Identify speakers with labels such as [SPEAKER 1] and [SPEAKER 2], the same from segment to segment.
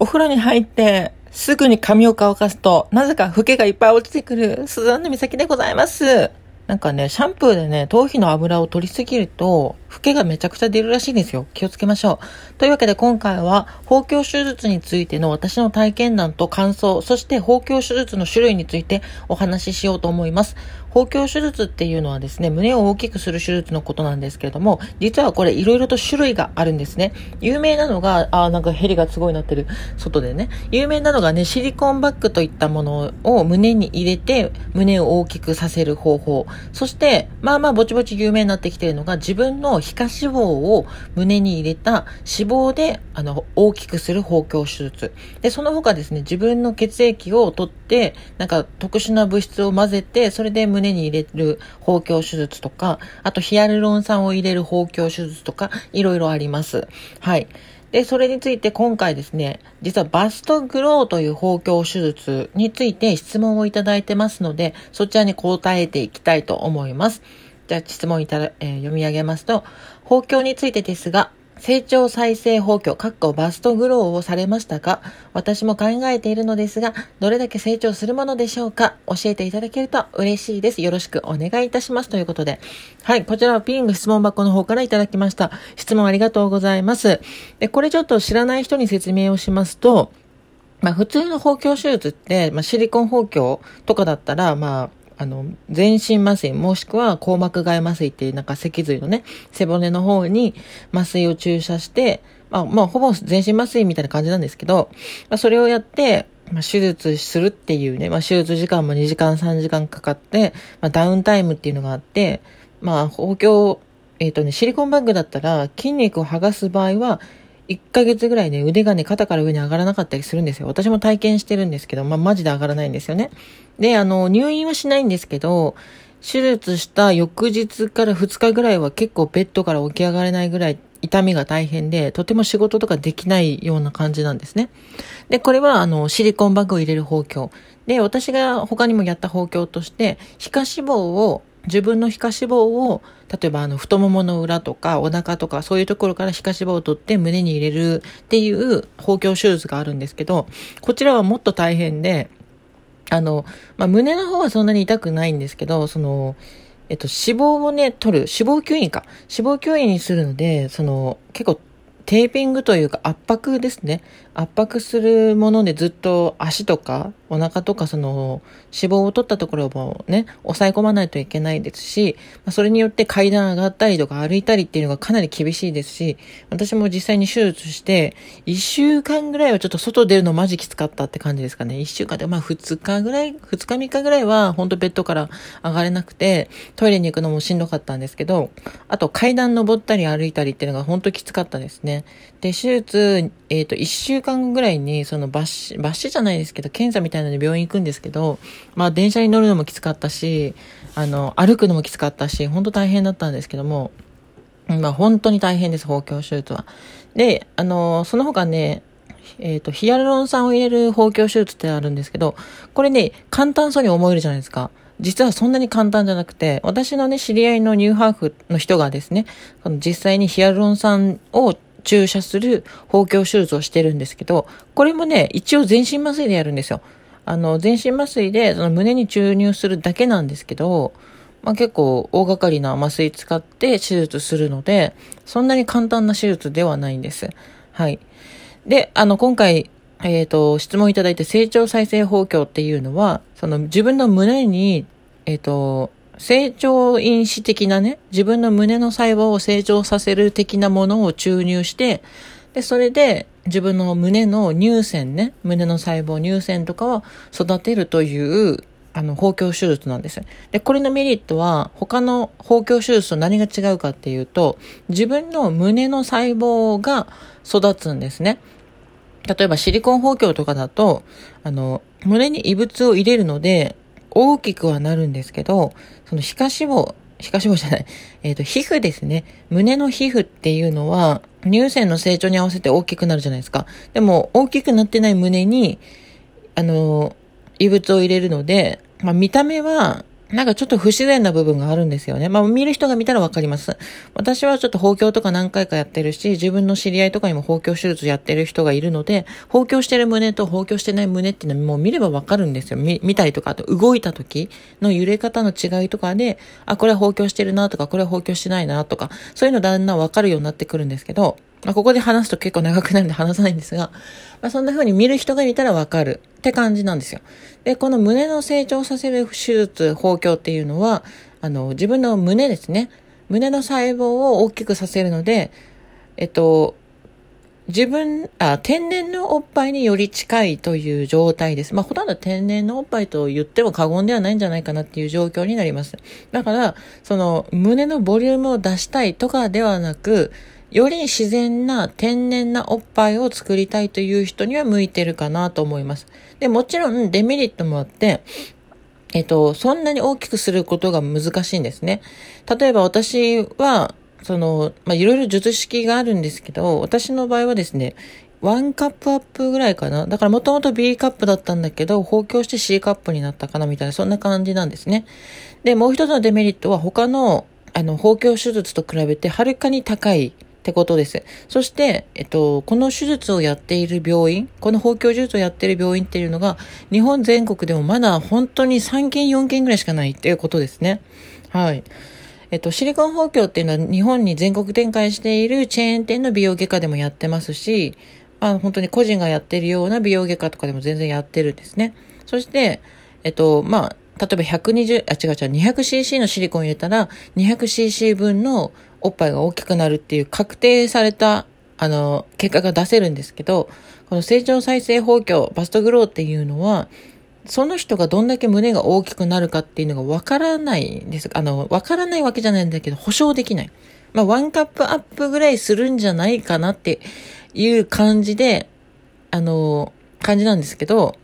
[SPEAKER 1] お風呂に入って、すぐに髪を乾かすと、なぜかフケがいっぱい落ちてくる、スザンヌ美咲でございます。なんかね、シャンプーでね、頭皮の油を取りすぎると、フケがめちゃくちゃ出るらしいんですよ。気をつけましょう。というわけで今回は、包協手術についての私の体験談と感想、そして包協手術の種類についてお話ししようと思います。包協手術っていうのはですね、胸を大きくする手術のことなんですけれども、実はこれいろいろと種類があるんですね。有名なのが、あ、なんかヘリがすごいなってる、外でね。有名なのがね、シリコンバッグといったものを胸に入れて、胸を大きくさせる方法。そして、まあまあぼちぼち有名になってきてるのが、自分の皮下脂肪を胸に入れた脂肪で、あの、大きくする包協手術。で、その他ですね、自分の血液を取って、なんか特殊な物質を混ぜて、それで胸に入れる包協手術とか、あとヒアルロン酸を入れる包協手術とか、いろいろあります。はい。で、それについて今回ですね、実はバストグローという包協手術について質問をいただいてますので、そちらに答えていきたいと思います。じゃあ質問いただ、えー読み上げますと、包協についてですが、成長再生包協、かっこバストグローをされましたか？私も考えているのですが、どれだけ成長するものでしょうか？教えていただけると嬉しいです。よろしくお願いいたします。ということで。はい、こちらはピング質問箱の方からいただきました。質問ありがとうございます。で、これちょっと知らない人に説明をしますと、まあ普通の包協手術って、まあシリコン包協とかだったら、まあ、あの、全身麻酔、もしくは硬膜外麻酔っていうなんか脊髄のね、背骨の方に麻酔を注射して、まあ、まあ、ほぼ全身麻酔みたいな感じなんですけど、まあ、それをやって、まあ、手術するっていうね、まあ、手術時間も2時間、3時間かかって、まあ、ダウンタイムっていうのがあって、まあ、包協、えっ、とね、シリコンバッグだったら筋肉を剥がす場合は、1ヶ月ぐらいね、腕がね、肩から上に上がらなかったりするんですよ。私も体験してるんですけど、まあ、マジで上がらないんですよね。で、あの、入院はしないんですけど、手術した翌日から2日ぐらいは結構ベッドから起き上がれないぐらい痛みが大変で、とても仕事とかできないような感じなんですね。で、これはあの、シリコンバッグを入れる包協。で、私が他にもやった包協として、皮下脂肪を、自分の皮下脂肪を、例えばあの、太ももの裏とかお腹とかそういうところから皮下脂肪を取って胸に入れるっていう包協手術があるんですけど、こちらはもっと大変で、あの、まあ、胸の方はそんなに痛くないんですけど、その、えっと、脂肪をね、取る、脂肪吸引か。脂肪吸引にするので、その、結構、テーピングというか圧迫ですね。圧迫するものでずっと足とかお腹とかその脂肪を取ったところもね、抑え込まないといけないですし、それによって階段上がったりとか歩いたりっていうのがかなり厳しいですし、私も実際に手術して、1週間ぐらいはちょっと外出るのマジきつかったって感じですかね。1週間で、まあ2日ぐらい、2日3日ぐらいは本当ベッドから上がれなくて、トイレに行くのもしんどかったんですけど、あと階段登ったり歩いたりっていうのが本当きつかったですね。で、手術、えっ、ー、と、1週間ぐらいに、その抜歯、抜歯じゃないですけど、検査みたいなので病院行くんですけど、まあ電車に乗るのもきつかったし、あの、歩くのもきつかったし、本当大変だったんですけども、まあ本当に大変です、包協手術は。で、あの、その他ね、えっ、ー、と、ヒアルロン酸を入れる包協手術ってあるんですけど、これね、簡単そうに思えるじゃないですか。実はそんなに簡単じゃなくて、私のね、知り合いのニューハーフの人がですね、実際にヒアルロン酸を注射する包協手術をしてるんですけど、これもね、一応全身麻酔でやるんですよ。あの、全身麻酔でその胸に注入するだけなんですけど、まあ、結構大掛かりな麻酔使って手術するので、そんなに簡単な手術ではないんです。はい。で、あの、今回、えっ、ー、と、質問いただいて成長再生包協っていうのは、その自分の胸に、えっ、ー、と、成長因子的なね、自分の胸の細胞を成長させる的なものを注入して、で、それで自分の胸の乳腺ね、胸の細胞、乳腺とかを育てるという、あの、包協手術なんです。で、これのメリットは、他の包協手術と何が違うかっていうと、自分の胸の細胞が育つんですね。例えばシリコン包協とかだと、あの、胸に異物を入れるので、大きくはなるんですけど、その皮下脂肪、皮下脂肪じゃない、えっ、ー、と、皮膚ですね。胸の皮膚っていうのは、乳腺の成長に合わせて大きくなるじゃないですか。でも、大きくなってない胸に、あの、異物を入れるので、まあ、見た目は、なんかちょっと不自然な部分があるんですよね。まあ見る人が見たらわかります。私はちょっと包協とか何回かやってるし、自分の知り合いとかにも包協手術やってる人がいるので、包協してる胸と包協してない胸っていうのはもう見ればわかるんですよ。見見たりとか、あと動いた時の揺れ方の違いとかで、あ、これは包協してるなとか、これは包協してないなとか、そういうのだんだんわかるようになってくるんですけど、まあ、ここで話すと結構長くなるんで話さないんですが、まあ、そんな風に見る人が見たらわかるって感じなんですよ。で、この胸の成長させる手術、包協っていうのは、あの、自分の胸ですね。胸の細胞を大きくさせるので、えっと、自分、あ、天然のおっぱいにより近いという状態です。まあ、ほとんど天然のおっぱいと言っても過言ではないんじゃないかなっていう状況になります。だから、その、胸のボリュームを出したいとかではなく、より自然な天然なおっぱいを作りたいという人には向いてるかなと思います。で、もちろんデメリットもあって、えっと、そんなに大きくすることが難しいんですね。例えば私は、その、まあ、いろいろ術式があるんですけど、私の場合はですね、1カップアップぐらいかな。だからもともと B カップだったんだけど、放協して C カップになったかなみたいな、そんな感じなんですね。で、もう一つのデメリットは他の、あの、放協手術と比べてはるかに高いってことです。そして、えっと、この手術をやっている病院、この包協手術をやっている病院っていうのが、日本全国でもまだ本当に3件4件ぐらいしかないっていうことですね。はい。えっと、シリコン包協っていうのは日本に全国展開しているチェーン店の美容外科でもやってますし、まあ本当に個人がやってるような美容外科とかでも全然やってるんですね。そして、えっと、まあ、例えば120、あ、違う違う、200cc のシリコン入れたら、200cc 分のおっぱいが大きくなるっていう確定された、あの、結果が出せるんですけど、この成長再生包協、バストグローっていうのは、その人がどんだけ胸が大きくなるかっていうのがわからないんです。あの、わからないわけじゃないんだけど、保証できない。まあ、ワンカップアップぐらいするんじゃないかなっていう感じで、あの、感じなんですけど、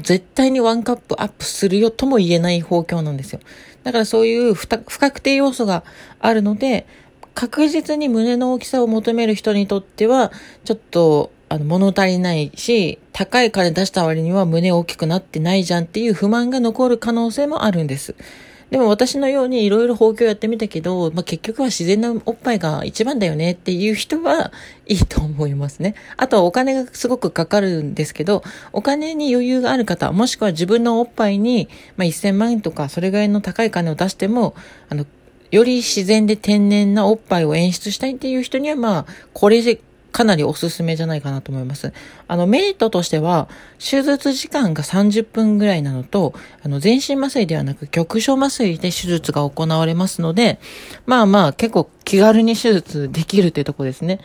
[SPEAKER 1] 絶対にワンカップアップするよとも言えない方向なんですよ。だからそういう不確定要素があるので、確実に胸の大きさを求める人にとっては、ちょっと、あの、物足りないし、高い金出した割には胸大きくなってないじゃんっていう不満が残る可能性もあるんです。でも私のようにいろいろ放棄をやってみたけど、まあ、結局は自然なおっぱいが一番だよねっていう人はいいと思いますね。あとはお金がすごくかかるんですけど、お金に余裕がある方、もしくは自分のおっぱいに、まあ、1000万円とかそれぐらいの高い金を出しても、あの、より自然で天然なおっぱいを演出したいっていう人には、まあ、これかなりおすすめじゃないかなと思います。あの、メリットとしては、手術時間が30分ぐらいなのと、あの、全身麻酔ではなく局所麻酔で手術が行われますので、まあまあ結構気軽に手術できるっていうとこですね。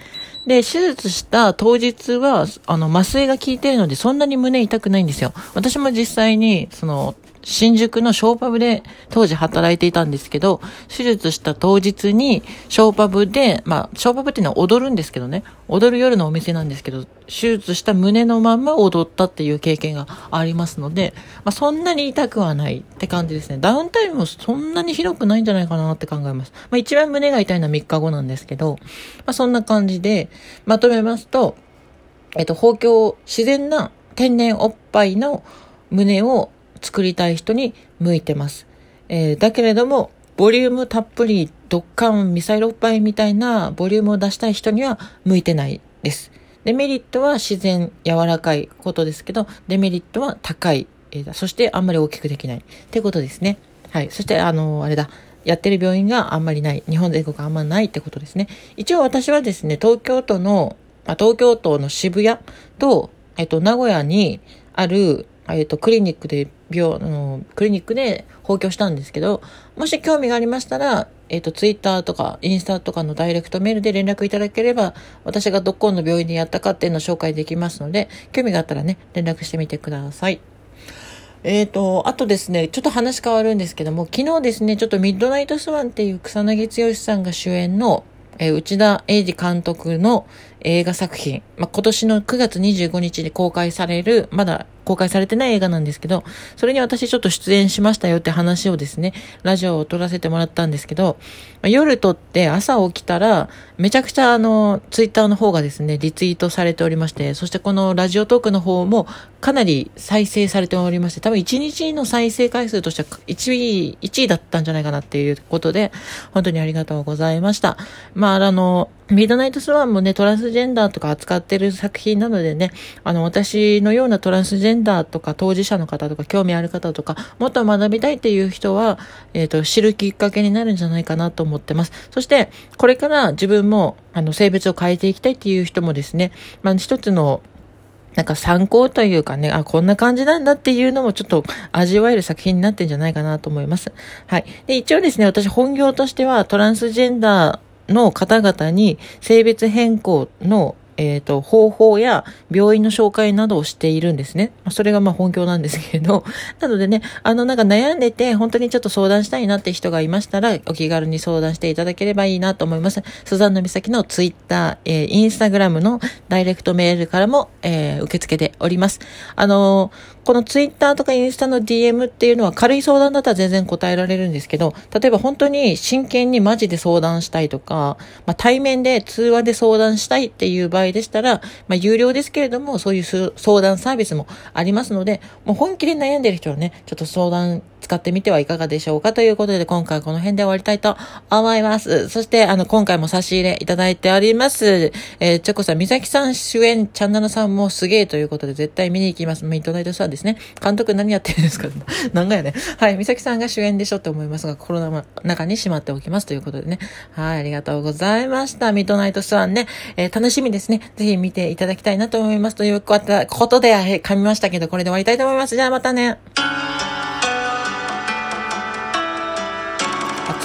[SPEAKER 1] で、手術した当日は、あの、麻酔が効いてるのでそんなに胸痛くないんですよ。私も実際に、その、新宿のショーパブで当時働いていたんですけど、手術した当日にショーパブで、まあ、ショーパブっていうのは踊るんですけどね、踊る夜のお店なんですけど、手術した胸のまんま踊ったっていう経験がありますので、まあ、そんなに痛くはないって感じですね。ダウンタイムもそんなに広くないんじゃないかなって考えます。まあ、一番胸が痛いのは3日後なんですけど、まあ、そんな感じで、まとめますと、えっと、包協、自然な天然おっぱいの胸を作りたい人に向いてます。えー、だけれども、ボリュームたっぷり、ドッカン、ミサイルおっぱいみたいなボリュームを出したい人には向いてないです。デメリットは自然、柔らかいことですけど、デメリットは高い。えー、そしてあんまり大きくできない。ってことですね。はい。そして、あのー、あれだ。やってる病院があんまりない。日本全国あんまないってことですね。一応私はですね、東京都の、あ東京都の渋谷と、えっと、名古屋にある、えっと、クリニックで、病、の、クリニックで放棄したんですけど、もし興味がありましたら、えっと、ツイッターとか、インスタとかのダイレクトメールで連絡いただければ、私がどこの病院でやったかっていうのを紹介できますので、興味があったらね、連絡してみてください。えっ、ー、と、あとですね、ちょっと話変わるんですけども、昨日ですね、ちょっとミッドナイトスワンっていう草薙剛さんが主演の、えー、内田英二監督の映画作品、まあ、今年の9月25日に公開される、まだ公開されてない映画なんですけど、それに私ちょっと出演しましたよって話をですね、ラジオを撮らせてもらったんですけど、ま夜撮って朝起きたら、めちゃくちゃあの、ツイッターの方がですね、リツイートされておりまして、そしてこのラジオトークの方もかなり再生されておりまして、多分1日の再生回数としては1位、1位だったんじゃないかなっていうことで、本当にありがとうございました。まあ、あの、ミッドナイトスワンもね、トランスジェンダーとか扱ってる作品なのでね、あの、私のようなトランスジェンダーとか当事者の方とか興味ある方とか、もっと学びたいっていう人は、えっ、ー、と、知るきっかけになるんじゃないかなと思ってます。そして、これから自分も、あの、性別を変えていきたいっていう人もですね、まあ、一つの、なんか参考というかね、あ、こんな感じなんだっていうのもちょっと味わえる作品になってんじゃないかなと思います。はい。で、一応ですね、私本業としてはトランスジェンダーの方々に性別変更のえっ、ー、と、方法や病院の紹介などをしているんですね。それがまあ本業なんですけれど、なのでね、あのなんか悩んでて、本当にちょっと相談したいなって人がいましたら、お気軽に相談していただければいいなと思います。スザンヌ美咲のツイッター、えー、インスタグラムのダイレクトメールからも、えー、受け付けております。あのーこのツイッターとかインスタの DM っていうのは軽い相談だったら全然答えられるんですけど、例えば本当に真剣にマジで相談したいとか、まあ、対面で通話で相談したいっていう場合でしたら、まあ、有料ですけれども、そういう相談サービスもありますので、もう本気で悩んでる人はね、ちょっと相談使ってみてはいかがでしょうかということで、今回この辺で終わりたいと思います。そして、あの、今回も差し入れいただいております。えー、チョコさん、みさきさん主演、チャンナナさんもすげえということで、絶対見に行きます。ミッドナイトさんですね。監督何やってるんですか？何がやね。はい、みさきさんが主演でしょって思いますが、コロナの中にしまっておきますということでね。はい、ありがとうございました。ミッドナイトスワンね、えー、楽しみですね。ぜひ見ていただきたいなと思います。ということで、噛みましたけど、これで終わりたいと思います。じゃあまたね。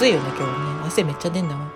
[SPEAKER 1] 暑いよね、今日ね。汗めっちゃ出んだわ。